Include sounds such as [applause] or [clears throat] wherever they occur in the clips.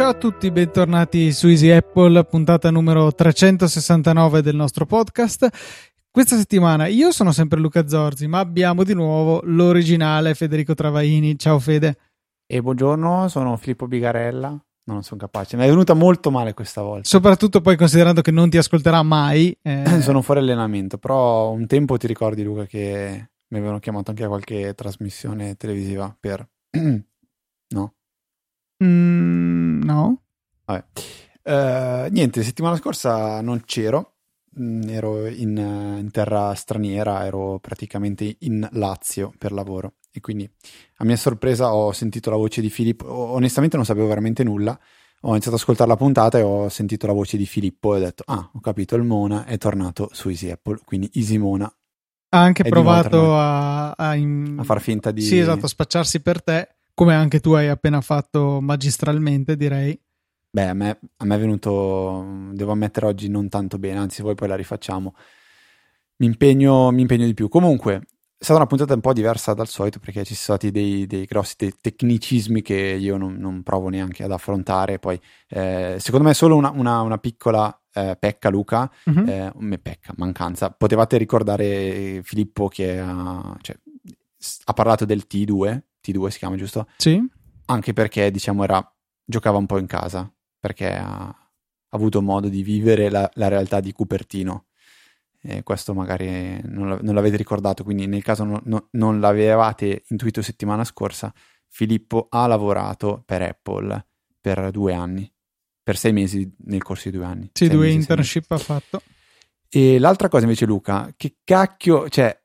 Ciao a tutti, bentornati su Easy Apple, puntata numero 369 del nostro podcast. Questa settimana io sono sempre Luca Zorzi, ma abbiamo di nuovo l'originale Federico Travaini. Ciao Fede. E buongiorno, sono Filippo Bigarella. Non sono capace, mi è venuta molto male questa volta. Soprattutto poi considerando che non ti ascolterà mai. Eh... [clears throat] sono fuori allenamento, però un tempo ti ricordi Luca che mi avevano chiamato anche a qualche trasmissione televisiva per... [clears throat] no? Mm, no. Vabbè. Uh, niente, settimana scorsa non c'ero, mm, ero in, in, terra straniera, ero praticamente in Lazio per lavoro e quindi a mia sorpresa ho sentito la voce di Filippo, onestamente non sapevo veramente nulla, ho iniziato ad ascoltare la puntata e ho sentito la voce di Filippo e ho detto ah ho capito il Mona è tornato su Easy Apple, quindi Easy Mona. Ha anche provato a, a, in... a far finta di... Sì esatto, a spacciarsi per te come anche tu hai appena fatto magistralmente, direi. Beh, a me, a me è venuto, devo ammettere oggi non tanto bene, anzi voi poi la rifacciamo. Mi impegno, mi impegno di più. Comunque, è stata una puntata un po' diversa dal solito perché ci sono stati dei, dei grossi te- tecnicismi che io non, non, provo neanche ad affrontare. Poi, eh, secondo me, è solo una, una, una piccola eh, pecca, Luca, mm-hmm. eh, pecca, mancanza. Potevate ricordare Filippo che ha, cioè, ha parlato del T2 T2 si chiama giusto? Sì. Anche perché diciamo era, giocava un po' in casa, perché ha, ha avuto modo di vivere la, la realtà di Cupertino. E questo magari non, non, l'avete ricordato, quindi nel caso no, no, non l'avevate intuito settimana scorsa, Filippo ha lavorato per Apple per due anni, per sei mesi nel corso di due anni. Sì, due mesi, internship ha fatto. E l'altra cosa invece Luca, che cacchio, cioè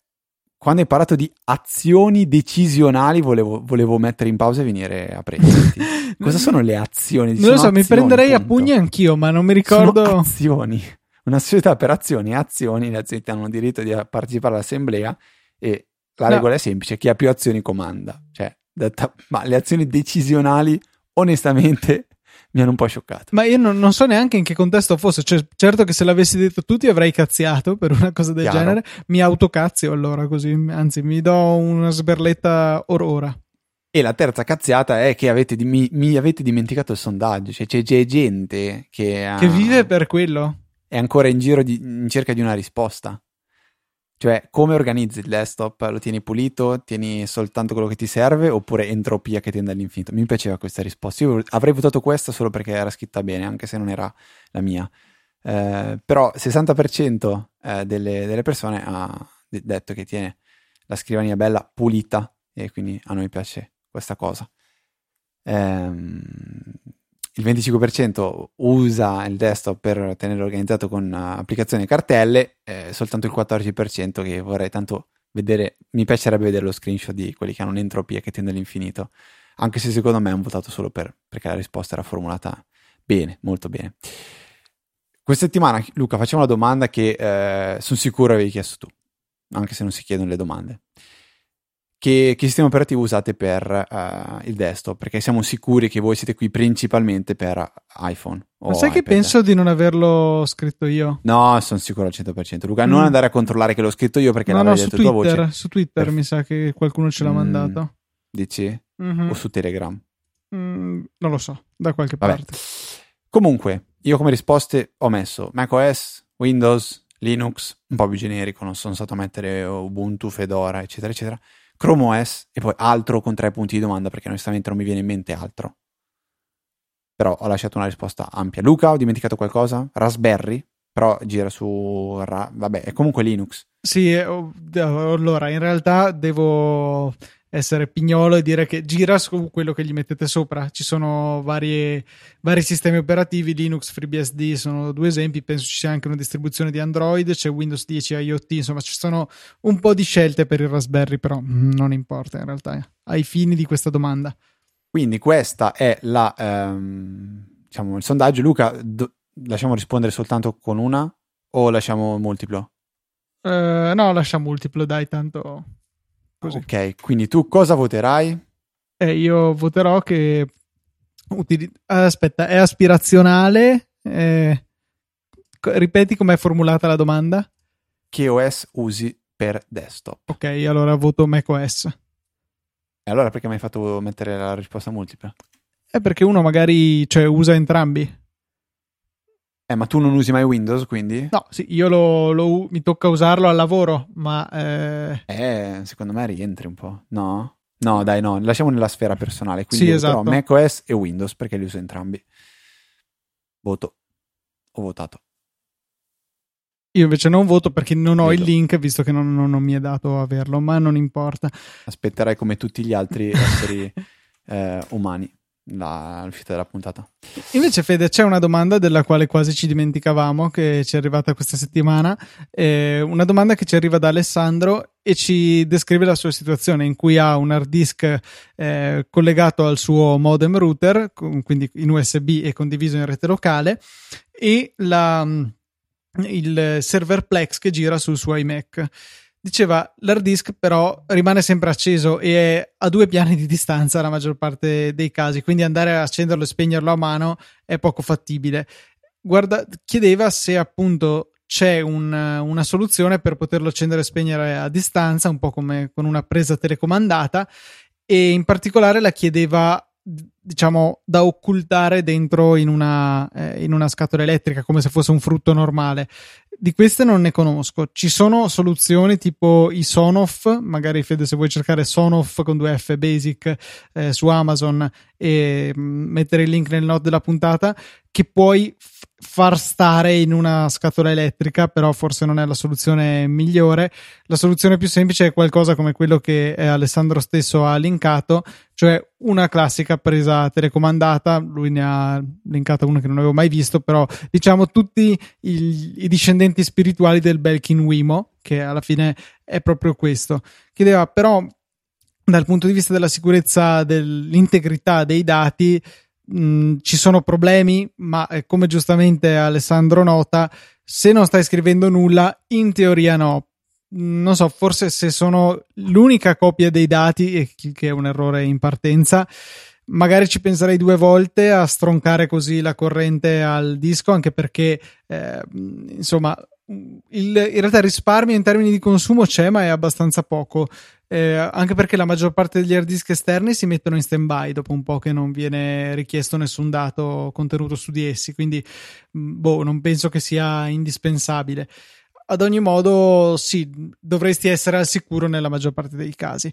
quando hai parlato di azioni decisionali volevo, volevo, mettere in pausa e venire a prenderti. [laughs] Cosa sono le azioni? Non lo so, azioni, mi prenderei punto. a pugni anch'io, ma non mi ricordo. Sono azioni. Una società per azioni e azioni, le azioni hanno diritto di partecipare all'assemblea e la no. regola è semplice, chi ha più azioni comanda. Cioè, detta, ma le azioni decisionali, onestamente, [laughs] mi hanno un po' scioccato. Ma io non, non, so neanche in che contesto fosse. Cioè, certo che se l'avessi detto tu ti avrei cazziato per una cosa del Chiaro. genere. Mi autocazzio allora così, anzi mi do una sberletta or ora. E la terza cazziata è che avete, mi, mi, avete dimenticato il sondaggio. Cioè, c'è, c'è gente che, ha, che vive per quello. È ancora in giro di, in cerca di una risposta. Cioè, come organizzi il desktop? Lo tieni pulito? Tieni soltanto quello che ti serve? Oppure entropia che tende all'infinito? Mi piaceva questa risposta. Io avrei votato questa solo perché era scritta bene, anche se non era la mia. Eh, però il 60% eh, delle, delle, persone ha detto che tiene la scrivania bella pulita e quindi a noi piace questa cosa. Ehm, il 25% usa il desktop per tenere organizzato con applicazioni e cartelle, eh, soltanto il 14% che vorrei tanto vedere, mi piacerebbe vedere lo screenshot di quelli che hanno un'entropia che tende all'infinito, anche se secondo me hanno votato solo per, perché la risposta era formulata bene, molto bene. Questa settimana, Luca, facciamo una domanda che eh, sono sicuro avevi chiesto tu, anche se non si chiedono le domande che, che sistema operativo usate per uh, il desktop, perché siamo sicuri che voi siete qui principalmente per iPhone. Ma sai iPad. che penso di non averlo scritto io? No, sono sicuro al 100%. Luca, mm. non andare a controllare che l'ho scritto io perché no, l'avrei no, detto Twitter, tua voce. Su Twitter per... mi sa che qualcuno ce l'ha mm, mandato. Dici? Mm-hmm. O su Telegram? Mm, non lo so, da qualche Vabbè. parte. Comunque, io come risposte ho messo macOS, Windows, Linux, un po' più generico, non sono stato a mettere Ubuntu, Fedora, eccetera, eccetera. Chrome OS e poi altro con tre punti di domanda perché onestamente non mi viene in mente altro. Però ho lasciato una risposta ampia. Luca, ho dimenticato qualcosa? Raspberry? Però gira su... Vabbè, è comunque Linux. Sì, eh, allora in realtà devo essere pignolo e dire che gira su quello che gli mettete sopra. Ci sono varie, vari sistemi operativi, Linux, FreeBSD sono due esempi, penso ci sia anche una distribuzione di Android, c'è Windows 10 IoT, insomma ci sono un po' di scelte per il Raspberry, però non importa in realtà ai fini di questa domanda. Quindi questa è la, ehm, diciamo, il sondaggio. Luca, do- lasciamo rispondere soltanto con una o lasciamo multiplo? Uh, no, lascia multiplo, dai, tanto Così. Ok, quindi tu cosa voterai? Eh, io voterò che... Utili... Aspetta, è aspirazionale. Eh... ripeti com'è formulata la domanda? Che OS usi per desktop? Ok, allora voto macOS. E allora perché mi hai fatto mettere la risposta multipla? È perché uno magari cioè, usa entrambi. Eh, ma tu non usi mai Windows, quindi? No, sì, io lo, lo, mi tocca usarlo al lavoro, ma... Eh... eh... secondo me rientri un po', no? No, dai, no, lasciamo nella sfera personale. Quindi sì, esatto. macOS e Windows, perché li uso entrambi. Voto. Ho votato. Io invece non voto perché non ho Vedo. il link, visto che non, non, non, mi è dato averlo, ma non importa. Aspetterai come tutti gli altri esseri [laughs] eh, umani la, l'uscita della puntata. Invece, Fede, c'è una domanda della quale quasi ci dimenticavamo, che ci è arrivata questa settimana. Eh, una domanda che ci arriva da Alessandro e ci descrive la sua situazione in cui ha un hard disk eh, collegato al suo modem router, quindi in USB e condiviso in rete locale, e la, il server Plex che gira sul suo iMac. Diceva, l'hard disk però rimane sempre acceso e è a due piani di distanza la maggior parte dei casi, quindi andare a accenderlo e spegnerlo a mano è poco fattibile. Guarda, chiedeva se appunto c'è un, una soluzione per poterlo accendere e spegnere a distanza, un po' come con una presa telecomandata, e in particolare la chiedeva diciamo da occultare dentro in una, eh, in una scatola elettrica come se fosse un frutto normale di queste non ne conosco. Ci sono soluzioni tipo i Sonoff, magari Fede se vuoi cercare Sonoff con due F Basic eh, su Amazon e mm, mettere il link nel note della puntata, che puoi f- far stare in una scatola elettrica, però forse non è la soluzione migliore. La soluzione più semplice è qualcosa come quello che eh, Alessandro stesso ha linkato, cioè una classica presa telecomandata. Lui ne ha linkata una che non avevo mai visto, però diciamo tutti i, i discendenti spirituali del Belkin Wimo, che alla fine è proprio questo. Chiedeva però dal punto di vista della sicurezza dell'integrità dei dati mh, mm, ci sono problemi, ma eh, come giustamente Alessandro nota, se non stai scrivendo nulla, in teoria no. Non so, forse se sono l'unica copia dei dati, che è un errore in partenza, magari ci penserei due volte a stroncare così la corrente al disco, anche perché, eh, insomma, il, in realtà il risparmio in termini di consumo c'è, ma è abbastanza poco. Eh, anche perché la maggior parte degli hard disk esterni si mettono in stand by dopo un po' che non viene richiesto nessun dato contenuto su di essi, quindi mm, boh, non penso che sia indispensabile. Ad ogni modo, sì, dovresti essere al sicuro nella maggior parte dei casi.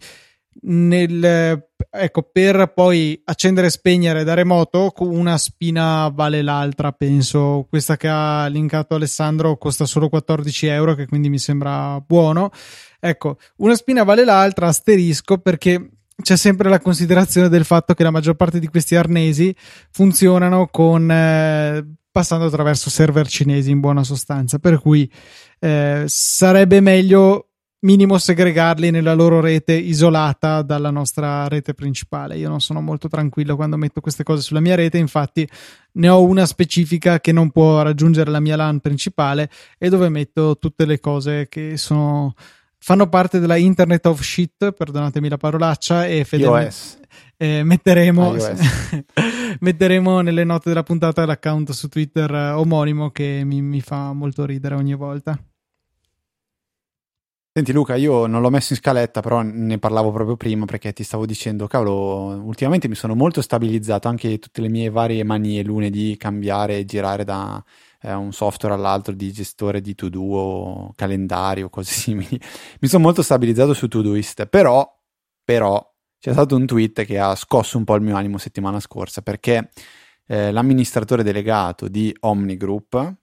Nel, ecco, per poi accendere e spegnere da remoto, una spina vale l'altra, penso. Questa che ha linkato Alessandro costa solo 14 euro, che quindi mi sembra buono. Ecco, una spina vale l'altra, asterisco, perché c'è sempre la considerazione del fatto che la maggior parte di questi arnesi funzionano con eh, passando attraverso server cinesi in buona sostanza, per cui eh, sarebbe meglio minimo segregarli nella loro rete isolata dalla nostra rete principale. Io non sono molto tranquillo quando metto queste cose sulla mia rete, infatti ne ho una specifica che non può raggiungere la mia LAN principale e dove metto tutte le cose che sono fanno parte della Internet of Shit, perdonatemi la parolaccia, e fedele, eh, metteremo, [laughs] metteremo, nelle note della puntata l'account su Twitter eh, omonimo che mi, mi fa molto ridere ogni volta. Senti Luca, io non l'ho messo in scaletta, però ne parlavo proprio prima perché ti stavo dicendo, cavolo, ultimamente mi sono molto stabilizzato anche tutte le mie varie manie lunedì, cambiare e girare da eh, un software all'altro di gestore di to-do o calendario, cose [laughs] simili. mi sono molto stabilizzato su Todoist, però, però c'è stato un tweet che ha scosso un po' il mio animo settimana scorsa perché eh, l'amministratore delegato di Omni Group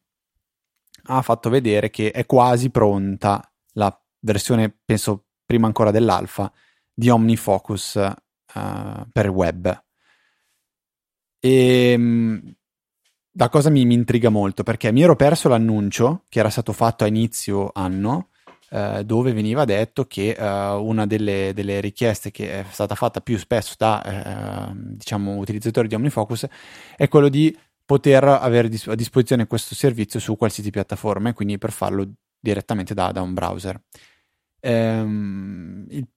ha fatto vedere che è quasi pronta la versione, penso prima ancora dell'alfa, di OmniFocus uh, per web. E ehm, la cosa mi, mi, intriga molto perché mi ero perso l'annuncio che era stato fatto a inizio anno uh, dove veniva detto che uh, una delle, delle, richieste che è stata fatta più spesso da diciamo, utilizzatori di OmniFocus è quello di poter avere a disposizione questo servizio su qualsiasi piattaforma e quindi per farlo direttamente da, da un browser. Ehm, il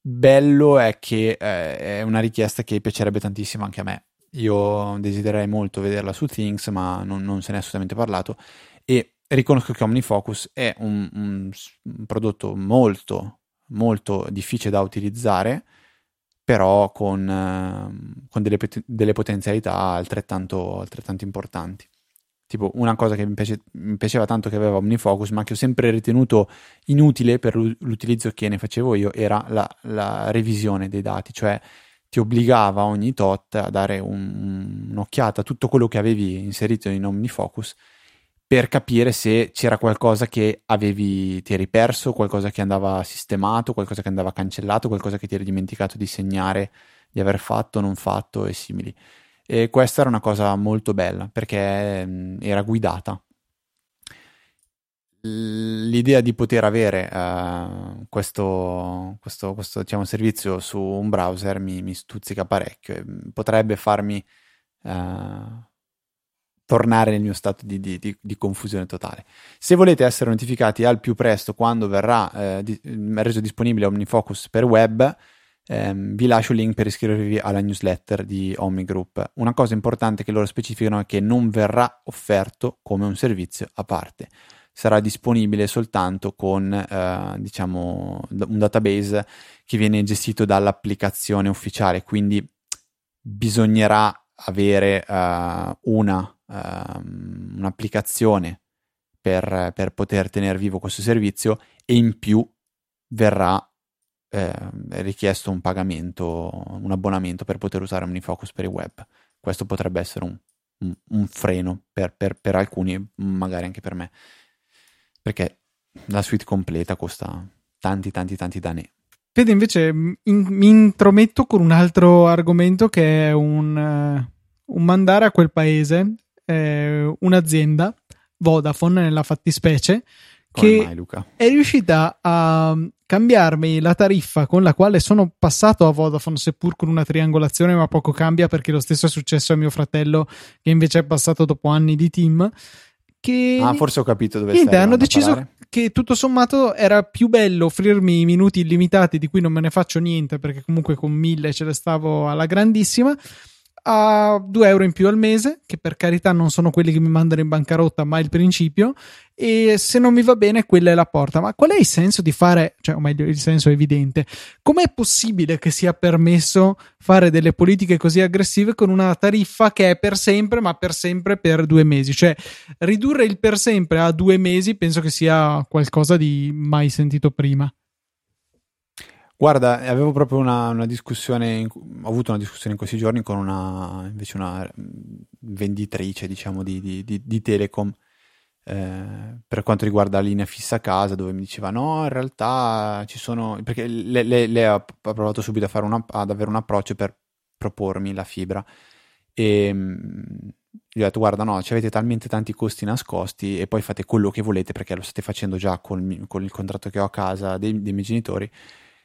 bello è che eh, è una richiesta che piacerebbe tantissimo anche a me. Io desidererei molto vederla su Things, ma non, non se ne è assolutamente parlato. E riconosco che OmniFocus è un, un, un prodotto molto, molto difficile da utilizzare, però con, eh, con delle, delle, potenzialità altrettanto, altrettanto, importanti. Tipo una cosa che mi, piace, mi, piaceva tanto che aveva OmniFocus, ma che ho sempre ritenuto inutile per l'utilizzo che ne facevo io, era la, la revisione dei dati, cioè ti obbligava ogni tot a dare un, un'occhiata a tutto quello che avevi inserito in OmniFocus per capire se c'era qualcosa che avevi, ti eri perso, qualcosa che andava sistemato, qualcosa che andava cancellato, qualcosa che ti eri dimenticato di segnare, di aver fatto, non fatto e simili. E questa era una cosa molto bella perché mh, era guidata. L'idea di poter avere uh, questo, questo, questo diciamo, servizio su un browser mi, mi stuzzica parecchio e potrebbe farmi uh, tornare nel mio stato di, di, di, confusione totale. Se volete essere notificati al più presto quando verrà eh, di, reso disponibile OmniFocus per web, ehm, vi lascio il link per iscrivervi alla newsletter di OmniGroup. Una cosa importante che loro specificano è che non verrà offerto come un servizio a parte. Sarà disponibile soltanto con eh, diciamo, un database che viene gestito dall'applicazione ufficiale, quindi bisognerà avere uh, una um, un'applicazione per, per, poter tenere vivo questo servizio e in più verrà eh, richiesto un pagamento, un abbonamento per poter usare OmniFocus per il web. Questo potrebbe essere un, un, un freno per, per, per alcuni, magari anche per me, perché la suite completa costa tanti, tanti, tanti danni. Fede, invece, in, mi intrometto con un altro argomento che è un, uh, un mandare a quel paese eh, un'azienda, Vodafone nella fattispecie, che mai, è riuscita a cambiarmi la tariffa con la quale sono passato a Vodafone, seppur con una triangolazione, ma poco cambia perché lo stesso è successo a mio fratello, che invece è passato dopo anni di team. Che... Ah, forse ho capito dove Niente, hanno deciso che tutto sommato era più bello offrirmi i minuti illimitati di cui non me ne faccio niente perché comunque con mille ce le stavo alla grandissima a 2 euro in più al mese, che per carità non sono quelli che mi mandano in bancarotta, ma il principio. E se non mi va bene, quella è la porta. Ma qual è il senso di fare, cioè, o meglio, il senso è evidente. Com'è possibile che sia permesso fare delle politiche così aggressive con una tariffa che è per sempre, ma per sempre per due mesi? Cioè, ridurre il per sempre a due mesi penso che sia qualcosa di mai sentito prima. Guarda, avevo proprio una, una discussione, ho avuto una discussione in questi giorni con una, invece una venditrice, diciamo, di, di, di, di Telecom eh, per quanto riguarda la linea fissa a casa, dove mi diceva no, in realtà ci sono, perché lei, lei, lei ha provato subito una, ad avere un approccio per propormi la fibra. E gli ho detto guarda no, ci avete talmente tanti costi nascosti e poi fate quello che volete perché lo state facendo già con, con il contratto che ho a casa dei, dei miei genitori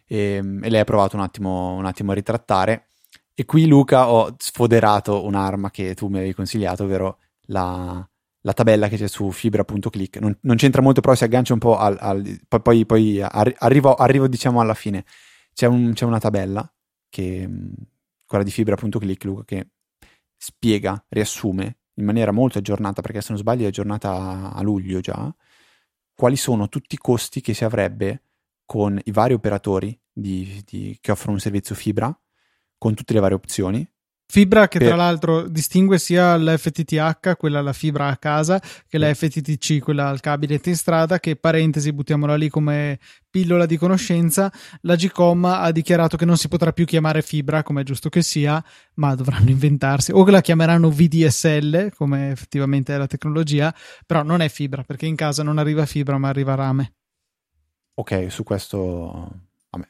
e, ehm, e lei ha provato un attimo, un attimo a ritrattare. E qui, Luca, ho sfoderato un'arma che tu mi avevi consigliato, ovvero la, la tabella che c'è su fibra.click. Non, non, c'entra molto, però si aggancia un po' al. al poi, poi, poi arrivo, arrivo, diciamo, alla fine. C'è, un, c'è una tabella, che, quella di fibra.click, Luca, che spiega, riassume in maniera molto aggiornata, perché se non sbaglio è aggiornata a luglio già, quali sono tutti i costi che si avrebbe con i vari operatori di, di, che offrono un servizio fibra, con tutte le varie opzioni. Fibra che per... tra l'altro distingue sia l'FTTH, quella la fibra a casa, che la FTTC, quella al cabinet in strada, che parentesi, buttiamola lì come pillola di conoscenza, la Gcom ha dichiarato che non si potrà più chiamare fibra, come è giusto che sia, ma dovranno inventarsi, o che la chiameranno VDSL, come effettivamente è la tecnologia, però non è fibra, perché in casa non arriva fibra, ma arriva rame. Ok, su questo vabbè,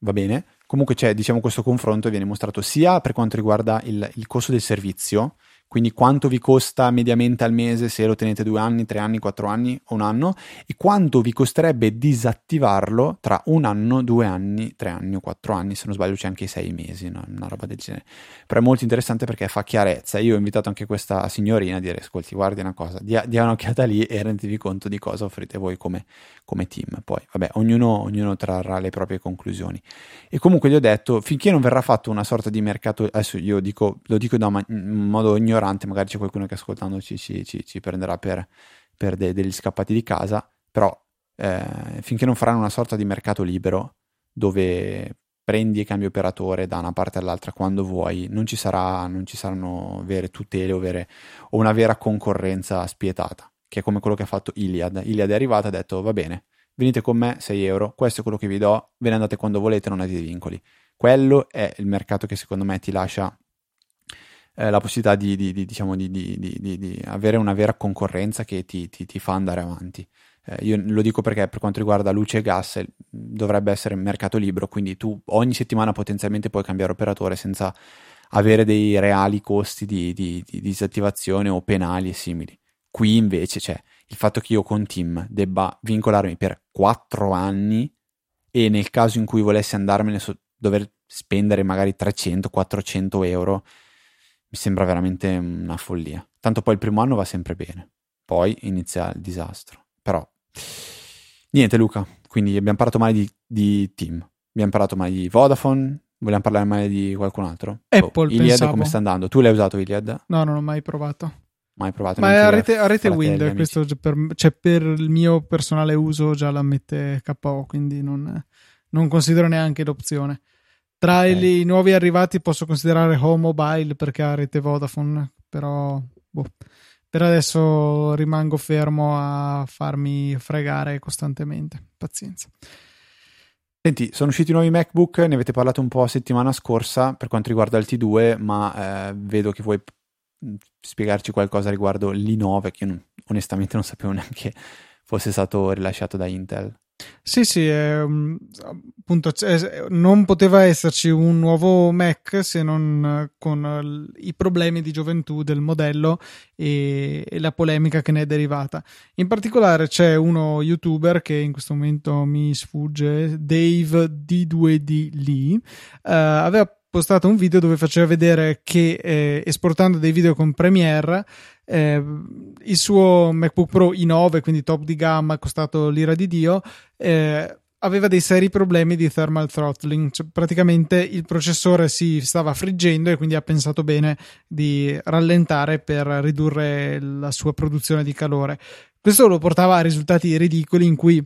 va bene. Comunque c'è, diciamo, questo confronto viene mostrato sia per quanto riguarda il, il costo del servizio, quindi quanto vi costa mediamente al mese se lo tenete due anni, tre anni, quattro anni o un anno e quanto vi costerebbe disattivarlo tra un anno, due anni, tre anni o quattro anni, se non sbaglio c'è anche i sei mesi, no? una roba del genere. Però è molto interessante perché fa chiarezza. Io ho invitato anche questa signorina a dire, ascolti, guardi una cosa, dia, dia un'occhiata lì e rendetevi conto di cosa offrite voi come, come team. Poi, vabbè, ognuno, ognuno trarrà le proprie conclusioni. E comunque gli ho detto, finché non verrà fatto una sorta di mercato, adesso io dico, lo dico da in modo ignorante, magari c'è qualcuno che ascoltando ci, ci, ci, ci prenderà per, per de- degli scappati di casa, però eh, finché non faranno una sorta di mercato libero dove prendi e cambi operatore da una parte all'altra quando vuoi, non ci, sarà, non ci saranno vere tutele o, vere, o una vera concorrenza spietata, che è come quello che ha fatto Iliad. Iliad è arrivato e ha detto va bene, venite con me 6 euro, questo è quello che vi do, ve ne andate quando volete, non avete vincoli. Quello è il mercato che secondo me ti lascia eh, la possibilità di, di, di, diciamo, di, avere una vera concorrenza che ti, ti, ti fa andare avanti. Eh, io lo dico perché per quanto riguarda luce e gas dovrebbe essere mercato libero, quindi tu ogni settimana potenzialmente puoi cambiare operatore senza avere dei reali costi di, di, di disattivazione o penali e simili. Qui invece c'è il fatto che io con Team debba vincolarmi per 4 anni e nel caso in cui volessi andarmene so, dover spendere magari 300-400 euro mi sembra veramente una follia. Tanto poi il primo anno va sempre bene, poi inizia il disastro. Però niente Luca, quindi abbiamo parlato male di, di Team, abbiamo parlato male di Vodafone, vogliamo parlare male di qualcun altro? Apple, oh, Iliad pensavo. come sta andando? Tu l'hai usato Iliad? No, non ho mai provato. Mai provato? Ma è a rete, a rete Wind, questo per, cioè per il mio personale uso già la mette KO, quindi non, non considero neanche l'opzione. Tra okay. i nuovi arrivati posso considerare Home Mobile perché ha rete Vodafone, però boh. per adesso rimango fermo a farmi fregare costantemente. Pazienza. Senti, sono usciti nuovi MacBook, ne avete parlato un po' settimana scorsa per quanto riguarda il T2, ma eh, vedo che vuoi spiegarci qualcosa riguardo l'i9 che io non, onestamente non sapevo [laughs] neanche fosse stato rilasciato da Intel. Sì, sì, eh, appunto, non poteva esserci un nuovo Mac se non con i problemi di gioventù del modello e, e, la polemica che ne è derivata. In particolare c'è uno youtuber che in questo momento mi sfugge, Dave D2D Lee, eh, aveva postato un video dove faceva vedere che eh, esportando dei video con Premiere eh, il suo MacBook Pro i9, quindi top di gamma, costato l'ira di Dio, eh, aveva dei seri problemi di thermal throttling, cioè, praticamente il processore si stava friggendo e quindi ha pensato bene di rallentare per ridurre la sua produzione di calore. Questo lo portava a risultati ridicoli in cui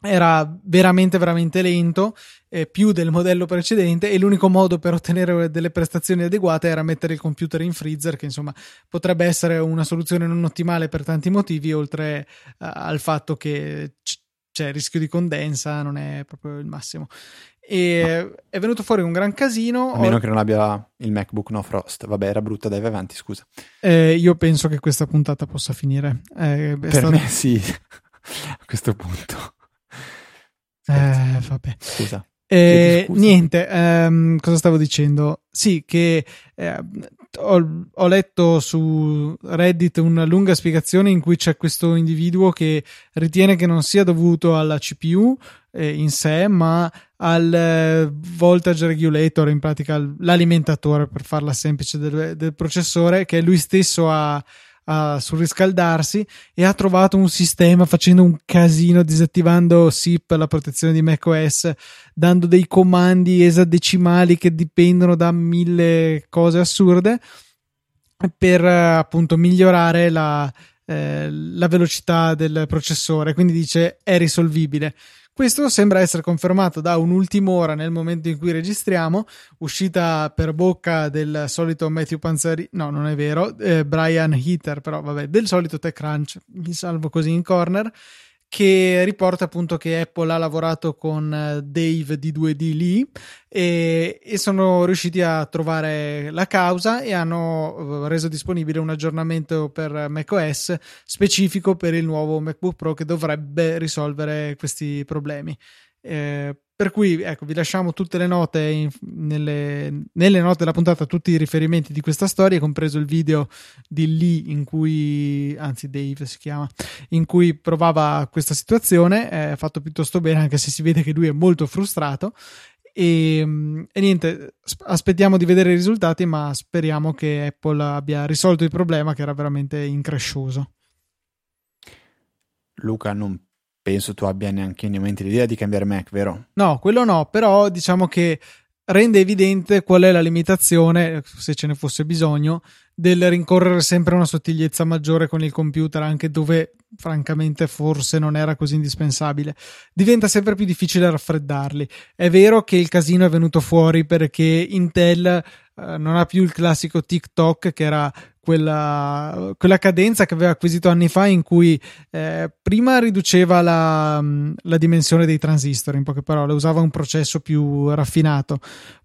era veramente veramente lento eh, più del modello precedente e l'unico modo per ottenere delle prestazioni adeguate era mettere il computer in freezer che insomma potrebbe essere una soluzione non ottimale per tanti motivi oltre uh, al fatto che c- c'è rischio di condensa non è proprio il massimo. E no. è venuto fuori un gran casino. a meno che non abbia il MacBook no frost. Vabbè era brutta dai vai avanti scusa. Eh, io penso che questa puntata possa finire. Eh, per stato... me sì [laughs] a questo punto eh, vabbè. Scusa. Eh, niente, ehm, cosa stavo dicendo? Sì, che eh, ho, ho, letto su Reddit una lunga spiegazione in cui c'è questo individuo che ritiene che non sia dovuto alla CPU eh, in sé, ma al eh, voltage regulator, in pratica l'alimentatore per farla semplice del, del processore, che lui stesso ha a surriscaldarsi e ha trovato un sistema facendo un casino disattivando SIP, la protezione di macOS, dando dei comandi esadecimali che dipendono da mille cose assurde per appunto migliorare la, eh, la velocità del processore. Quindi dice è risolvibile. Questo sembra essere confermato da un'ultima ora nel momento in cui registriamo, uscita per bocca del solito Matthew Panzeri, no, non è vero, eh, Brian Heater, però vabbè, del solito TechCrunch, mi salvo così in corner, che riporta appunto che Apple ha lavorato con eh, Dave di 2D lì e, e, sono riusciti a trovare la causa e hanno eh, reso disponibile un aggiornamento per macOS specifico per il nuovo MacBook Pro che dovrebbe risolvere questi problemi. Eh, per cui ecco, vi lasciamo tutte le note in, nelle, nelle, note della puntata, tutti i riferimenti di questa storia, compreso il video di Lee in cui, anzi Dave si chiama, in cui provava questa situazione, è fatto piuttosto bene anche se si vede che lui è molto frustrato e, e, niente, aspettiamo di vedere i risultati, ma speriamo che Apple abbia risolto il problema che era veramente increscioso. Luca, non penso tu abbia neanche in mente l'idea di cambiare Mac, vero? No, quello no, però diciamo che rende evidente qual è la limitazione, se ce ne fosse bisogno, del rincorrere sempre una sottigliezza maggiore con il computer, anche dove francamente forse non era così indispensabile. Diventa sempre più difficile raffreddarli. È vero che il casino è venuto fuori perché Intel eh, non ha più il classico TikTok che era quella, quella, cadenza che aveva acquisito anni fa in cui eh, prima riduceva la, la, dimensione dei transistor, in poche parole, usava un processo più raffinato.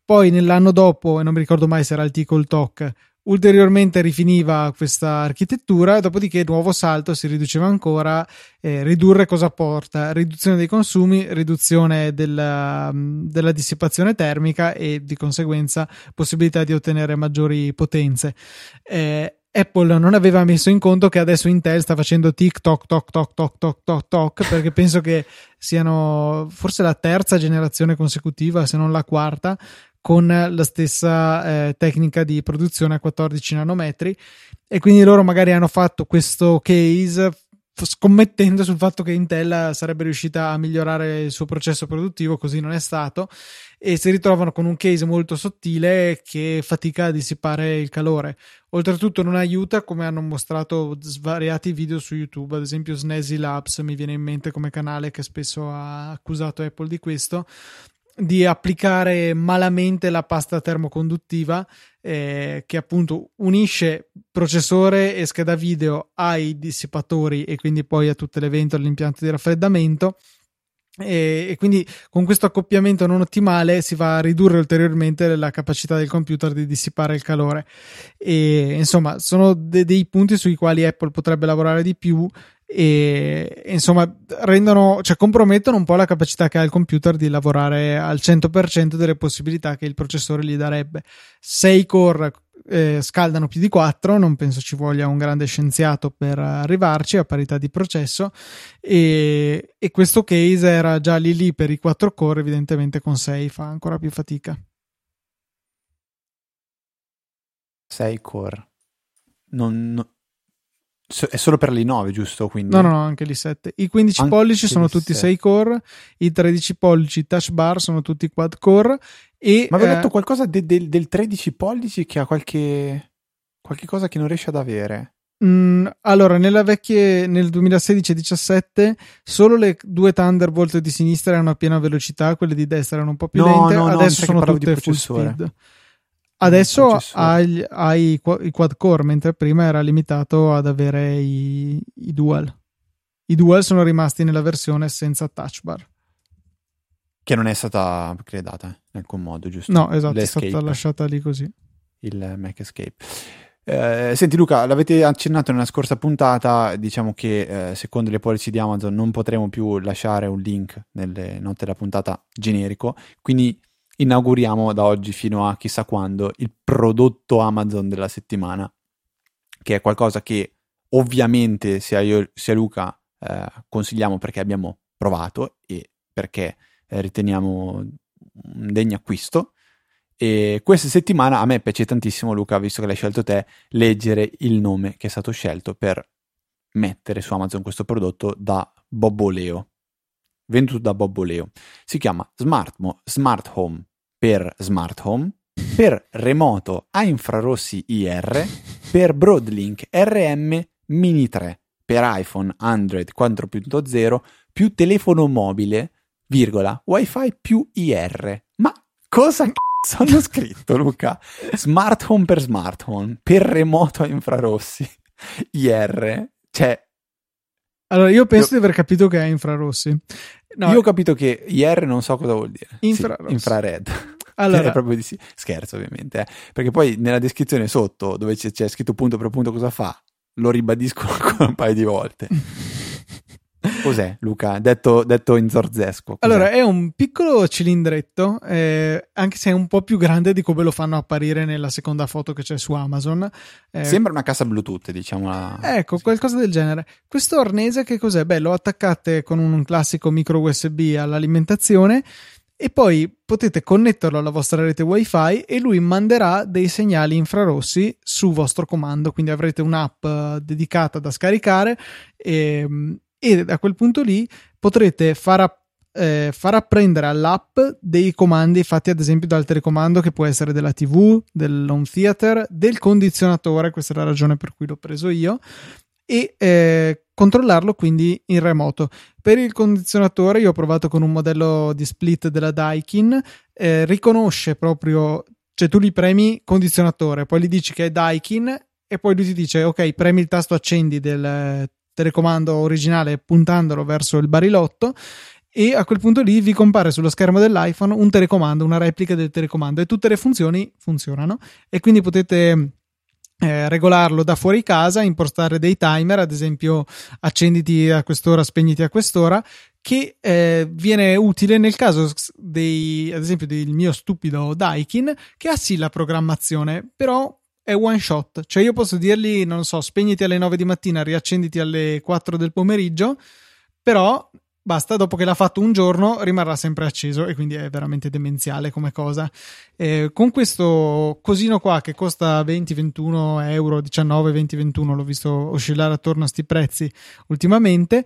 Poi nell'anno dopo, e non mi ricordo mai se era il T o il TOC, ulteriormente rifiniva questa architettura, dopodiché nuovo salto si riduceva ancora. Eh, ridurre cosa porta? Riduzione dei consumi, riduzione della, della, dissipazione termica e di conseguenza possibilità di ottenere maggiori potenze. Eh, Apple non aveva messo in conto che adesso Intel sta facendo TikTok, toc, toc, toc, toc, toc, toc, perché penso che siano forse la terza generazione consecutiva, se non la quarta, con la stessa eh, tecnica di produzione a 14 nanometri e quindi loro magari hanno fatto questo case scommettendo sul fatto che Intel sarebbe riuscita a migliorare il suo processo produttivo, così non è stato e si ritrovano con un case molto sottile che fatica a dissipare il calore. Oltretutto non aiuta, come hanno mostrato svariati video su YouTube, ad esempio Snazzy Labs mi viene in mente come canale che spesso ha accusato Apple di questo, di applicare malamente la pasta termoconduttiva eh, che appunto unisce processore e scheda video ai dissipatori e quindi poi a tutte le ventole l'impianto di raffreddamento. E, e, quindi con questo accoppiamento non ottimale si va a ridurre ulteriormente la capacità del computer di dissipare il calore. E insomma sono de- dei punti sui quali Apple potrebbe lavorare di più e insomma rendono, cioè compromettono un po' la capacità che ha il computer di lavorare al 100% delle possibilità che il processore gli darebbe 6 core eh, scaldano più di 4, non penso ci voglia un grande scienziato per arrivarci a parità di processo e, e questo case era già lì lì per i 4 core, evidentemente con 6 fa ancora più fatica. 6 core. Non, è solo per l'i9, giusto? Quindi... No, no, no, anche l'i7. I 15 anche pollici sono tutti 6 core, i 13 pollici touch bar sono tutti quad core. E, Ma avevo eh... detto qualcosa de, de, del 13 pollici che ha qualche, qualche cosa che non riesce ad avere. Mm, allora, nella vecchie, nel 2016-17 solo le due Thunderbolt di sinistra erano a piena velocità, quelle di destra erano un po' più no, lente, no, adesso no, sono tutte full speed. Adesso hai, hai, i quad core, mentre prima era limitato ad avere i, i, dual. I dual sono rimasti nella versione senza touch bar. Che non è stata upgradata in alcun modo, giusto? No, esatto, L'escape. è stata lasciata lì così. Il Mac Escape. Eh, senti Luca, l'avete accennato nella scorsa puntata, diciamo che eh, secondo le policy di Amazon non potremo più lasciare un link nelle note della puntata generico, quindi inauguriamo da oggi fino a chissà quando il prodotto Amazon della settimana, che è qualcosa che ovviamente sia io sia Luca eh, consigliamo perché abbiamo provato e perché eh, riteniamo un degno acquisto. E questa settimana a me piace tantissimo, Luca, visto che l'hai scelto te, leggere il nome che è stato scelto per mettere su Amazon questo prodotto da Bobboleo. Venduto da Bobboleo. Si chiama Smart, Mo- Smart Home per smart home, per remoto a infrarossi IR, per Broadlink RM Mini 3, per iPhone Android 4.0 più telefono mobile, virgola, WiFi più IR. Ma cosa c***o hanno scritto Luca? Smart home per smart home, per remoto a infrarossi IR. Cioè, allora, io penso io... di aver capito che è infrarossi. No, io ho capito che IR non so cosa vuol dire. Infrarossi. Sì, infrared. Allora, [laughs] proprio di sì. Scherzo, ovviamente, eh. perché poi nella descrizione sotto, dove c'è, c'è, scritto punto per punto cosa fa, lo ribadiscono [laughs] ancora un paio di volte. Cos'è, Luca? Detto, detto in zorzesco. Cos'è? Allora, è un piccolo cilindretto, eh, anche se è un po' più grande di come lo fanno apparire nella seconda foto che c'è su Amazon. Eh, Sembra una cassa Bluetooth, diciamo. Ecco, qualcosa del genere. Questo arnese che cos'è? Beh, lo attaccate con un classico micro USB all'alimentazione e poi potete connetterlo alla vostra rete wifi e lui manderà dei segnali infrarossi su vostro comando quindi avrete un'app eh, dedicata da scaricare e, ehm, e da quel punto lì potrete far eh, far apprendere all'app dei comandi fatti ad esempio dal telecomando che può essere della TV, dell'home theater, del condizionatore, questa è la ragione per cui l'ho preso io, e eh, controllarlo quindi in remoto. Per il condizionatore io ho provato con un modello di split della Daikin, eh, riconosce proprio, cioè tu gli premi condizionatore, poi gli dici che è Daikin e poi lui ti dice ok premi il tasto accendi del telecomando originale puntandolo verso il barilotto e a quel punto lì vi compare sullo schermo dell'iPhone un telecomando, una replica del telecomando e tutte le funzioni funzionano e quindi potete eh, regolarlo da fuori casa, impostare dei timer, ad esempio accenditi a quest'ora, spegniti a quest'ora, che eh, viene utile nel caso dei, ad esempio del mio stupido Daikin che ha sì la programmazione, però è one shot, cioè io posso dirgli, non so, spegniti alle 9 di mattina, riaccenditi alle 4 del pomeriggio, però basta, dopo che l'ha fatto un giorno rimarrà sempre acceso e quindi è veramente demenziale come cosa. Eh, con questo cosino qua che costa 20-21 euro, 19-20-21, l'ho visto oscillare attorno a sti prezzi ultimamente,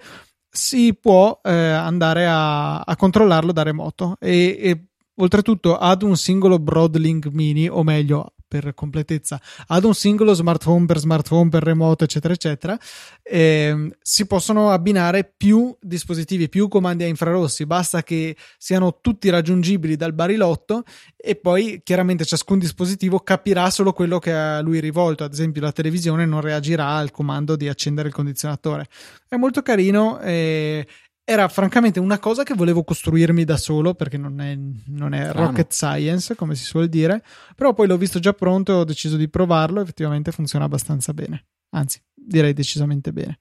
si può eh, andare a, a, controllarlo da remoto e, e oltretutto ad un singolo Broadlink mini, o meglio per completezza ad un singolo smartphone per smartphone per remoto eccetera eccetera eh, si possono abbinare più dispositivi più comandi a infrarossi. Basta che siano tutti raggiungibili dal barilotto e poi chiaramente ciascun dispositivo capirà solo quello che a lui rivolto. Ad esempio la televisione non reagirà al comando di accendere il condizionatore. È molto carino e era francamente una cosa che volevo costruirmi da solo perché non è, non è rocket science come si suol dire. Però poi l'ho visto già pronto e ho deciso di provarlo. Effettivamente funziona abbastanza bene. Anzi direi decisamente bene.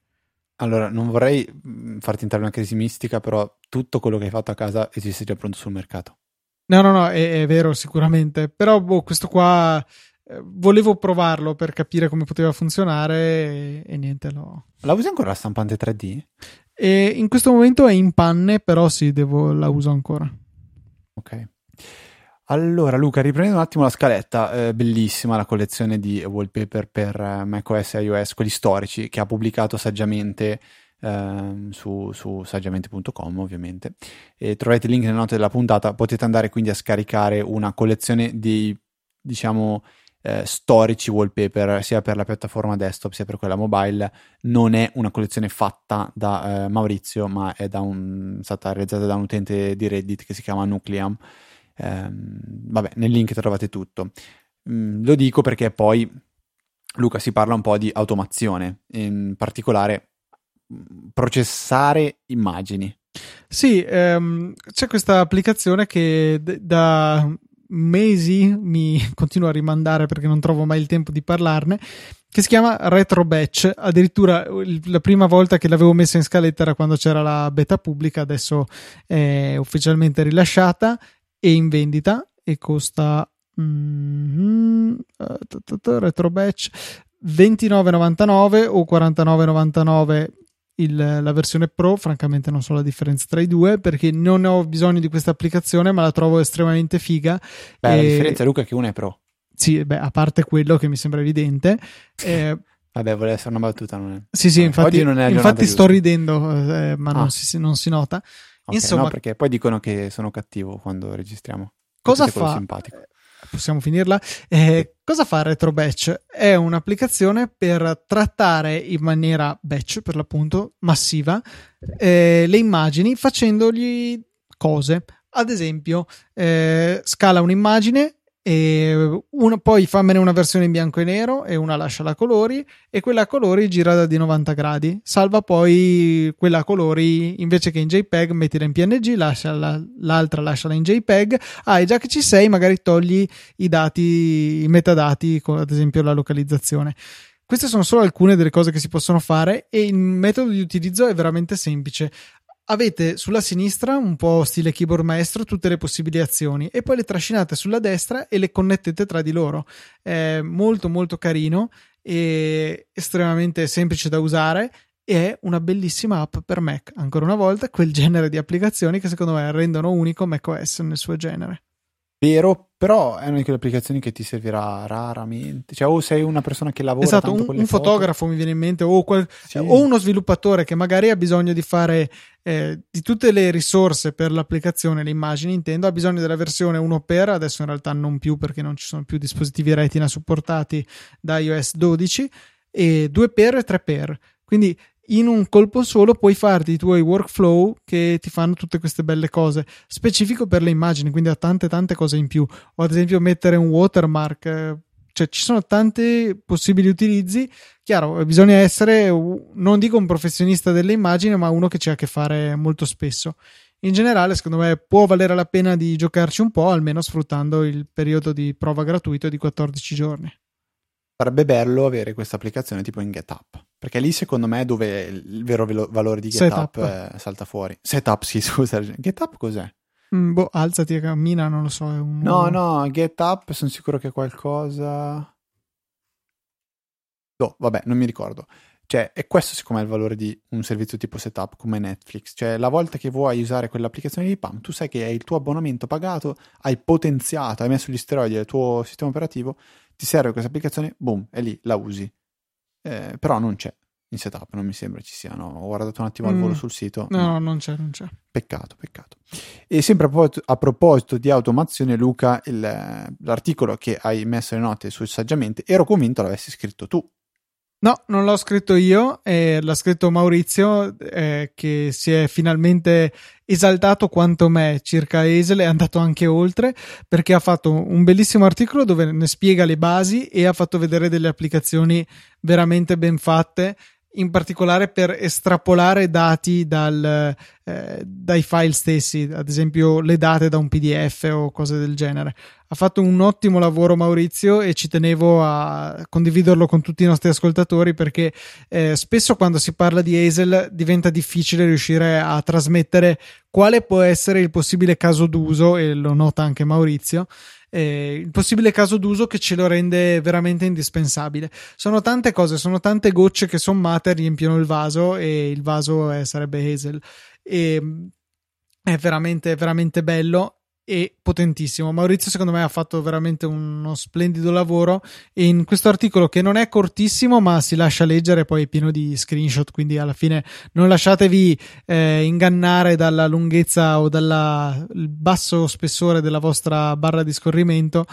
Allora non vorrei mm, farti entrare in una crisi mistica però tutto quello che hai fatto a casa esiste già pronto sul mercato. No no no è, è vero sicuramente. Però boh, questo qua eh, volevo provarlo per capire come poteva funzionare e, e niente lo... la usi ancora la stampante 3D? E in questo momento è in panne, però sì, devo, la uso ancora. Ok. Allora, Luca, riprendendo un attimo la scaletta, eh, bellissima la collezione di wallpaper per eh, macOS e iOS, quelli storici, che ha pubblicato saggiamente eh, su, su saggiamente.com, ovviamente. E troverete il link nelle note della puntata. Potete andare quindi a scaricare una collezione di, diciamo, eh, storici wallpaper sia per la piattaforma desktop sia per quella mobile non è una collezione fatta da eh, Maurizio ma è un, stata realizzata da un utente di Reddit che si chiama Nucleum. Eh, vabbè nel link trovate tutto. Mm, lo dico perché poi Luca si parla un po' di automazione in particolare mm, processare immagini. Sì, ehm, c'è questa applicazione che d- da mesi mi [laughs] continuo a rimandare perché non trovo mai il tempo di parlarne che si chiama Retro Batch. Addirittura la prima volta che l'avevo messa in scaletta era quando c'era la beta pubblica adesso è ufficialmente rilasciata e in vendita e costa mm, Retro Batch 29,99 o 49,99 il, la versione Pro, francamente non so la differenza tra i due perché non ho bisogno di questa applicazione, ma la trovo estremamente figa. Beh, e... la differenza, Luca, è che una è Pro. Sì, beh, a parte quello che mi sembra evidente. Eh, Vabbè, voleva essere una battuta, non è? Sì, sì, infatti, infatti sto ridendo, eh, ma ah. non, si, non, si, nota. Okay, Insomma, no, perché poi dicono che sono cattivo quando registriamo. Cosa fa? Simpatico possiamo finirla. Eh, cosa fa RetroBatch? È un'applicazione per trattare in maniera batch, per l'appunto, massiva, eh, le immagini facendogli cose. Ad esempio, eh, scala un'immagine e una, poi fammene una versione in bianco e nero e una lascia a colori e quella a colori gira da di 90 gradi. Salva poi quella a colori invece che in JPEG mettila in PNG lascia la, l'altra lasciala in JPEG. Ah e già che ci sei magari togli i dati i metadati ad esempio la localizzazione. Queste sono solo alcune delle cose che si possono fare e il metodo di utilizzo è veramente semplice avete sulla sinistra, un po' stile keyboard maestro, tutte le possibili azioni e poi le trascinate sulla destra e le connettete tra di loro. È molto molto carino e estremamente semplice da usare e è una bellissima app per Mac. Ancora una volta, quel genere di applicazioni che secondo me rendono unico macOS nel suo genere. Vero, però è una di quelle applicazioni che ti servirà raramente. Cioè, o sei una persona che lavora esatto, un, un fotografo mi viene in mente, o, qual- sì. o, uno sviluppatore che magari ha bisogno di fare eh, di tutte le risorse per l'applicazione, le immagini intendo, ha bisogno della versione 1 per, adesso in realtà non più perché non ci sono più dispositivi retina supportati da iOS 12, e 2 per e 3 per. Quindi in un colpo solo puoi farti i tuoi workflow che ti fanno tutte queste belle cose specifico per le immagini quindi ha tante tante cose in più o ad esempio mettere un watermark eh, cioè ci sono tanti possibili utilizzi. Chiaro, bisogna essere, non dico un professionista delle immagini, ma uno che c'è a che fare molto spesso. In generale, secondo me, può valere la pena di giocarci un po', almeno sfruttando il periodo di prova gratuito di 14 giorni. Sarebbe bello avere questa applicazione tipo in GetUp, perché lì secondo me è dove il vero valore di GetUp eh, salta fuori. Setup, sì, [laughs] scusa. GetUp cos'è? Mm, boh, alzati e cammina, non lo so. Un... No, no, Get Up, sono sicuro che qualcosa. No, vabbè, non mi ricordo. Cioè, e questo siccome è il valore di un servizio tipo setup come Netflix. Cioè, la volta che vuoi usare quell'applicazione di PAM, tu sai che hai il tuo abbonamento pagato, hai potenziato, hai messo gli steroidi del tuo sistema operativo, ti serve questa applicazione, boom, è lì, la usi. Eh, però non c'è in setup, non mi sembra ci siano. Ho guardato un attimo al volo mm. sul sito. No, no, non c'è, non c'è. Peccato, peccato. E sempre a proposito, a proposito di automazione, Luca, il, l'articolo che hai messo le note su Saggiamente, ero convinto l'avessi scritto tu. No, non l'ho scritto io, eh, l'ha scritto Maurizio eh, che si è finalmente esaltato quanto me circa Esel, è andato anche oltre perché ha fatto un bellissimo articolo dove ne spiega le basi e ha fatto vedere delle applicazioni veramente ben fatte in particolare per estrapolare dati dal, eh, dai file stessi, ad esempio le date da un PDF o cose del genere. Ha fatto un ottimo lavoro Maurizio e ci tenevo a condividerlo con tutti i nostri ascoltatori perché eh, spesso quando si parla di Hazel diventa difficile riuscire a trasmettere quale può essere il possibile caso d'uso e lo nota anche Maurizio eh, il possibile caso d'uso che ce lo rende veramente indispensabile. Sono tante cose, sono tante gocce che sommate riempiono il vaso e il vaso è, sarebbe Hazel. E, è veramente, veramente bello e potentissimo. Maurizio, secondo me, ha fatto veramente uno splendido lavoro. E in questo articolo, che non è cortissimo, ma si lascia leggere, poi è pieno di screenshot. Quindi, alla fine, non lasciatevi eh, ingannare dalla lunghezza o dal basso spessore della vostra barra di scorrimento.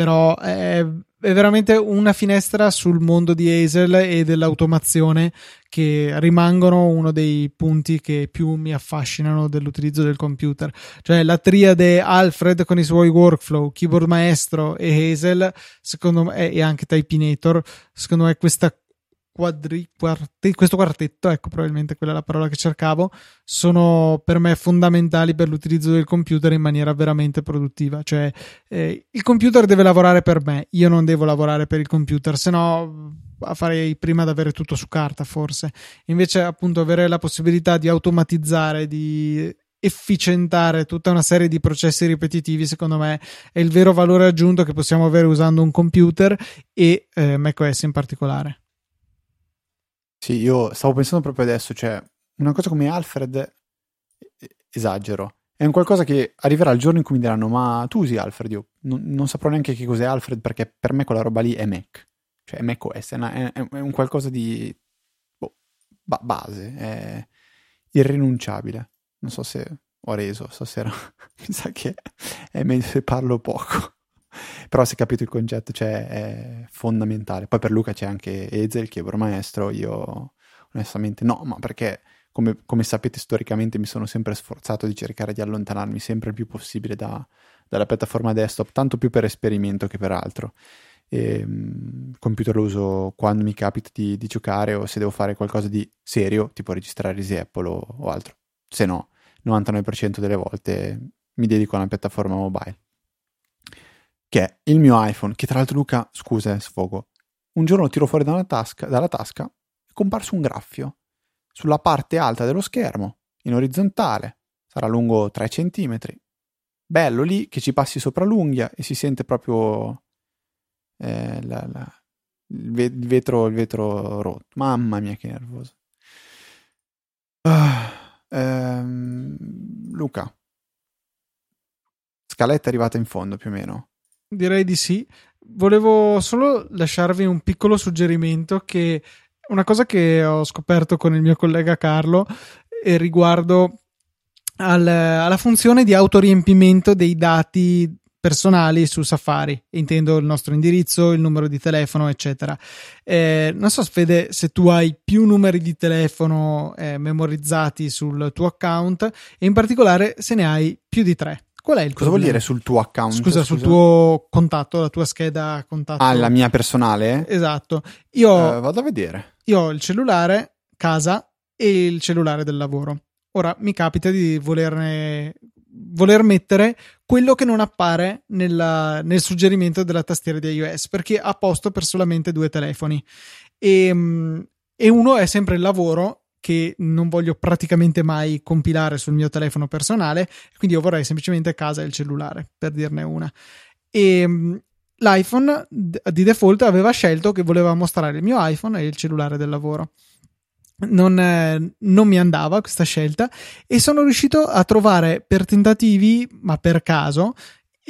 Però è è veramente una finestra sul mondo di Hazel e dell'automazione che rimangono uno dei punti che più mi affascinano dell'utilizzo del computer. Cioè la triade Alfred con i suoi workflow, keyboard maestro e Hazel, secondo me, e anche Typinator, secondo me questa quadri, quartet, questo quartetto, ecco probabilmente quella è la parola che cercavo, sono per me fondamentali per l'utilizzo del computer in maniera veramente produttiva. Cioè, eh, il computer deve lavorare per me, io non devo lavorare per il computer, se no farei prima ad avere tutto su carta, forse. Invece, appunto, avere la possibilità di automatizzare, di efficientare tutta una serie di processi ripetitivi, secondo me, è il vero valore aggiunto che possiamo avere usando un computer e eh, macOS in particolare. Sì, io stavo pensando proprio adesso, cioè, una cosa come Alfred, esagero, è un qualcosa che arriverà il giorno in cui mi diranno, ma tu usi Alfred? Io non, non saprò neanche che cos'è Alfred perché per me quella roba lì è Mac, cioè è Mac OS, è, una, è, è un qualcosa di boh, ba- base, è irrinunciabile. Non so se ho reso stasera, [laughs] mi sa che è meglio se parlo poco. Però se capito il concetto, cioè, è fondamentale. Poi per Luca c'è anche Ezel, che è maestro, io onestamente no, ma perché come, come, sapete storicamente mi sono sempre sforzato di cercare di allontanarmi sempre il più possibile da, dalla piattaforma desktop, tanto più per esperimento che per altro. E, um, computer lo uso quando mi capita di, di, giocare o se devo fare qualcosa di serio, tipo registrare Easy Apple o, o altro. Se no, 99% delle volte mi dedico a una piattaforma mobile che è il mio iPhone, che tra l'altro Luca, scusa, sfogo, un giorno lo tiro fuori dalla tasca, dalla tasca è comparso un graffio sulla parte alta dello schermo, in orizzontale, sarà lungo 3 cm. Bello lì che ci passi sopra l'unghia e si sente proprio eh, la, la, il, vetro, il vetro rotto. Mamma mia che nervoso. Ah, ehm, Luca, scaletta arrivata in fondo più o meno. Direi di sì. Volevo solo lasciarvi un piccolo suggerimento che una cosa che ho scoperto con il mio collega Carlo e riguardo al, alla funzione di autoriempimento dei dati personali su Safari, intendo il nostro indirizzo, il numero di telefono, eccetera. Eh, non so, Fede, se tu hai più numeri di telefono eh, memorizzati sul tuo account e in particolare se ne hai più di tre. Qual è il Cosa problema? vuol dire sul tuo account? Scusa, sul tuo contatto, la tua scheda contatto. Ah, la mia personale? Esatto. Io, Uh, vado a vedere. io ho il cellulare, casa e il cellulare del lavoro. Ora mi capita di volerne voler mettere quello che non appare nella- nel suggerimento della tastiera di iOS perché ha posto per solamente due telefoni e, mm, e uno è sempre il lavoro che non voglio praticamente mai compilare sul mio telefono personale quindi io vorrei semplicemente casa e il cellulare per dirne una. E mm, l'iPhone di default aveva scelto che voleva mostrare il mio iPhone e il cellulare del lavoro. Non, non mi andava questa scelta e sono riuscito a trovare per tentativi, ma per caso,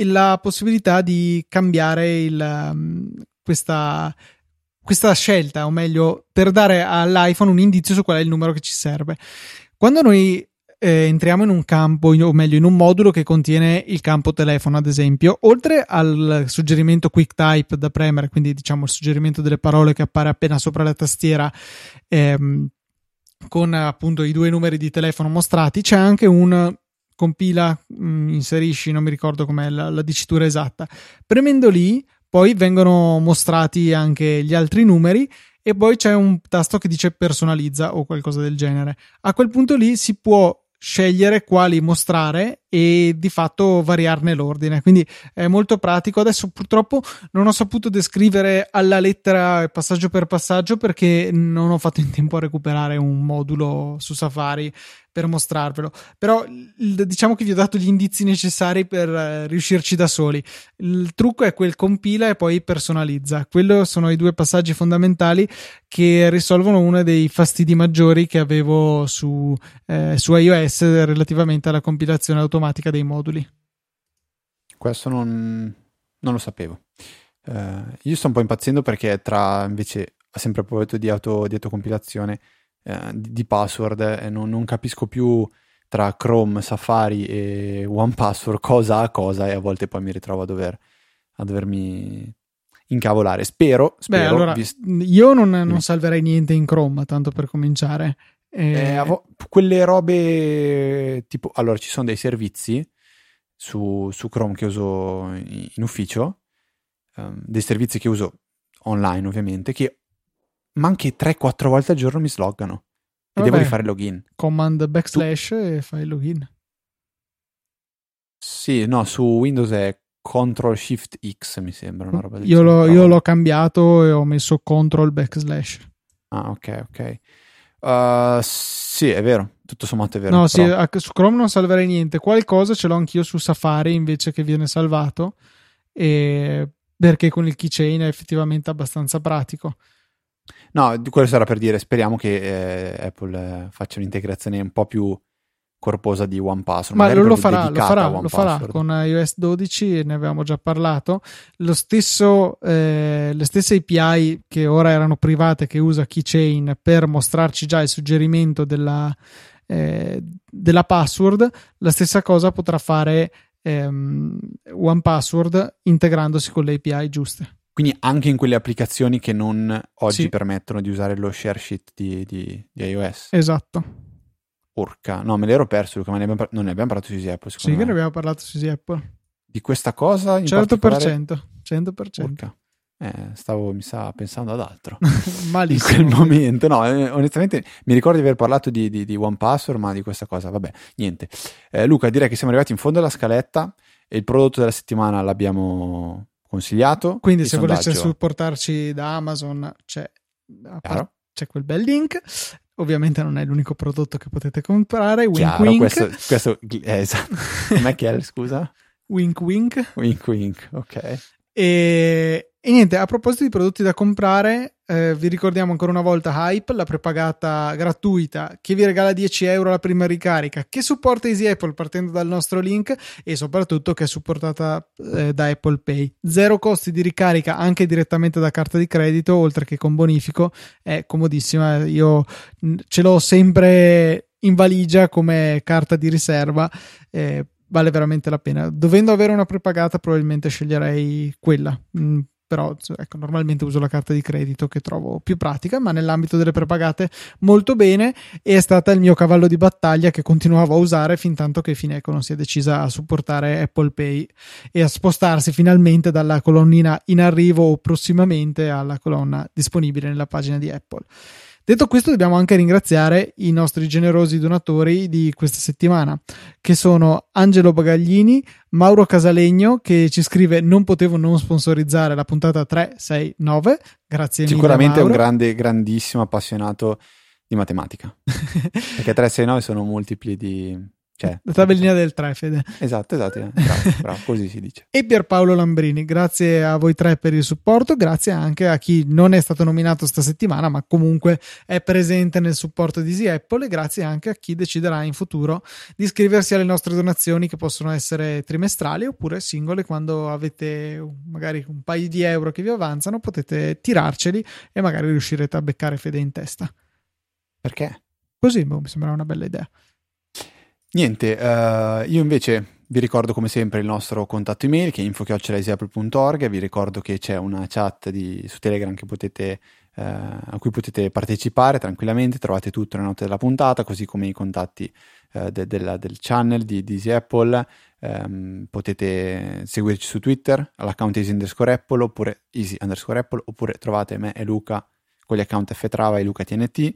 la possibilità di cambiare il, um, questa, questa scelta, o meglio, per dare all'iPhone un indizio su qual è il numero che ci serve. Quando noi eh, entriamo in un campo, o meglio, in un modulo che contiene il campo telefono, ad esempio, oltre al suggerimento QuickType da premere, quindi diciamo il suggerimento delle parole che appare appena sopra la tastiera. Ehm, con appunto i due numeri di telefono mostrati, c'è anche un compila, mh, inserisci, non mi ricordo com'è la, la dicitura esatta. Premendo lì, poi vengono mostrati anche gli altri numeri e poi c'è un tasto che dice personalizza o qualcosa del genere. A quel punto lì si può scegliere quali mostrare e di fatto variarne l'ordine. Quindi è molto pratico. Adesso purtroppo non ho saputo descrivere alla lettera passaggio per passaggio perché non ho fatto in tempo a recuperare un modulo su Safari per mostrarvelo. Però diciamo che vi ho dato gli indizi necessari per eh, riuscirci da soli. Il trucco è quel compila e poi personalizza. Quello sono i due passaggi fondamentali che risolvono uno dei fastidi maggiori che avevo su, eh, su iOS relativamente alla compilazione automatica dei moduli. Questo non, non lo sapevo. Eh, io sto un po' impazzendo perché tra invece, sempre a proposito di, auto, di autocompilazione, eh, di, di password, eh, non, non capisco più tra Chrome, Safari e OnePassword [laughs] cosa ha cosa e a volte poi mi ritrovo a, dover, a dovermi incavolare. Spero, Beh, spero allora vis- io non, non salverei niente in Chrome, tanto per cominciare. Eh, Eh, vo- quelle robe tipo allora ci sono dei servizi su, su Chrome che uso in, ufficio ehm, dei servizi che uso online ovviamente che ma anche 3-4 volte al giorno mi sloggano e devo Vabbè. rifare login command backslash e fai il login. sì no su Windows è Ctrl Shift X mi sembra una roba del Io, l'ho, genere. io l'ho cambiato e ho messo control backslash. ah ok ok Uh, sì è vero tutto sommato è vero No, sì, su Chrome non salverei niente. Qualcosa ce l'ho anch'io su Safari invece che viene salvato. E perché con il keychain è effettivamente abbastanza pratico. No, quello sarà per dire, speriamo che eh, Apple faccia un'integrazione un po' più corposa di OnePassword. Ma lo, farà, lo farà, lo farà con iOS 12, ne avevamo già parlato. Lo stesso, eh, le stesse API che ora erano private che usa Keychain per mostrarci già il suggerimento della, eh, della password, la stessa cosa potrà fare ehm, OnePassword integrandosi con le API giuste. Quindi anche in quelle applicazioni che non oggi Sì. permettono di usare lo share sheet di, di- di iOS. Esatto. Porca, no, me l'ero perso, Luca, ma ne abbiamo par- non ne abbiamo parlato su Easy Apple, Sì, che ne abbiamo parlato su Easy Apple. Di questa cosa in particolare... 100%. 100%. Porca. Eh, stavo, mi sa, pensando ad altro. [laughs] in Malissimo. quel momento. No, eh, onestamente mi ricordo di aver parlato di, di, di OnePassword, ma di questa cosa, vabbè, niente. Eh, Luca, direi che siamo arrivati in fondo alla scaletta e il prodotto della settimana l'abbiamo consigliato. Quindi Il se sondaggio- supportarci da Amazon c'è, par- c'è quel bel link. Ovviamente non è l'unico prodotto che potete comprare. Wink Chiaro, wink. questo, questo eh, esatto. Com'è che è, scusa? [laughs] Wink wink. Wink wink, ok. E, e niente, a proposito di prodotti da comprare, eh, vi ricordiamo ancora una volta Hype, la prepagata gratuita che vi regala 10 euro alla prima ricarica, che supporta Easy Apple partendo dal nostro link e soprattutto che è supportata eh, da Apple Pay. Zero costi di ricarica anche direttamente da carta di credito, oltre che con bonifico, è comodissima. Io mh, ce l'ho sempre in valigia come carta di riserva. Eh, vale veramente la pena. Dovendo avere una prepagata, probabilmente sceglierei quella. Mm, però ecco, normalmente uso la carta di credito che trovo più pratica, ma nell'ambito delle prepagate molto bene e è stata il mio cavallo di battaglia che continuavo a usare fin tanto che Fineco non si è decisa a supportare Apple Pay e a spostarsi finalmente dalla colonnina in arrivo o prossimamente alla colonna disponibile nella pagina di Apple. Detto questo, dobbiamo anche ringraziare i nostri generosi donatori di questa settimana, che sono Angelo Bagaglini, Mauro Casalegno, che ci scrive: Non potevo non sponsorizzare la puntata 369. Grazie mille. Sicuramente è un grande, grandissimo appassionato di matematica. [laughs] Perché 369 sono multipli di cioè, la tabellina del 3, Fede. Esatto, esatto, eh. bravo, bravo, così si dice. E Pierpaolo Lambrini, grazie a voi tre per il supporto, grazie anche a chi non è stato nominato sta settimana, ma comunque è presente nel supporto di Easy Apple e grazie anche a chi deciderà in futuro di iscriversi alle nostre donazioni che possono essere trimestrali oppure singole quando avete magari un paio di euro che vi avanzano, potete tirarceli e magari riuscirete a beccare Fede in testa. Perché? Così boh, mi sembra una bella idea. Niente, uh, io invece vi ricordo come sempre il nostro contatto email che è info.apple.org, vi ricordo che c'è una chat di, su Telegram potete, uh, a cui potete partecipare tranquillamente, trovate tutto nella note della puntata, così come i contatti uh, de, de, del channel di, di Apple, um, potete seguirci su Twitter all'account easy underscore Apple oppure easy underscore Apple oppure trovate me e Luca con gli account ftrava e Luca TNT.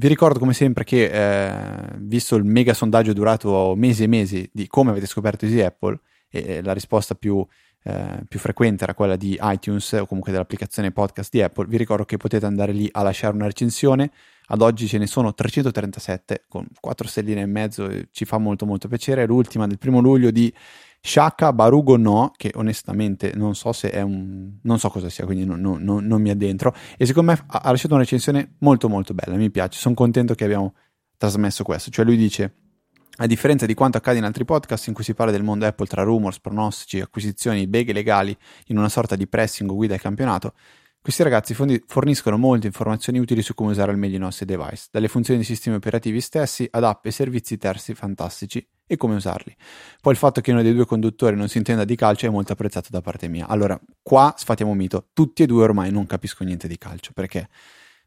Vi ricordo come sempre che, eh, visto il mega sondaggio durato mesi e mesi di come avete scoperto Easy Apple, e la risposta più, eh, più, frequente era quella di iTunes o comunque dell'applicazione podcast di Apple, vi ricordo che potete andare lì a lasciare una recensione. Ad oggi ce ne sono 337 con 4 stelline e mezzo, ci fa molto molto piacere. L'ultima del primo luglio di Shaka Barugo no, che onestamente non so se è un... non so cosa sia, quindi non, non, non mi addentro. E secondo me ha lasciato una recensione molto molto bella, mi piace, sono contento che abbiamo trasmesso questo. Cioè lui dice, a differenza di quanto accade in altri podcast in cui si parla del mondo Apple tra rumors, pronostici, acquisizioni, beghe legali in una sorta di pressing guida al campionato, questi ragazzi forniscono molte informazioni utili su come usare al meglio i nostri device, dalle funzioni dei sistemi operativi stessi ad app e servizi terzi fantastici e come usarli. Poi il fatto che uno dei due conduttori non si intenda di calcio è molto apprezzato da parte mia. Allora, qua sfatiamo un mito, tutti e due ormai non capisco niente di calcio, perché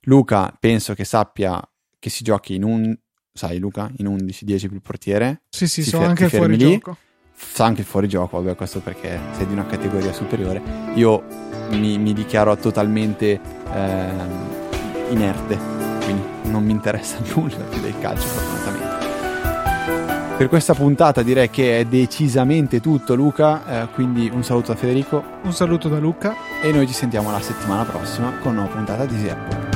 Luca penso che sappia che si giochi in un, sai Luca, in 11-10 più il portiere. Sì, sì, so anche il fuorigioco. Lì, sa anche il fuorigioco, vabbè, questo perché sei di una categoria superiore. Io mi, mi dichiaro totalmente eh, inerte, quindi non mi interessa [laughs] nulla più del calcio, fortunatamente. Per questa puntata direi che è decisamente tutto Luca, eh, quindi un saluto da Federico. Un saluto da Luca. E noi ci sentiamo la settimana prossima con una nuova puntata di Easy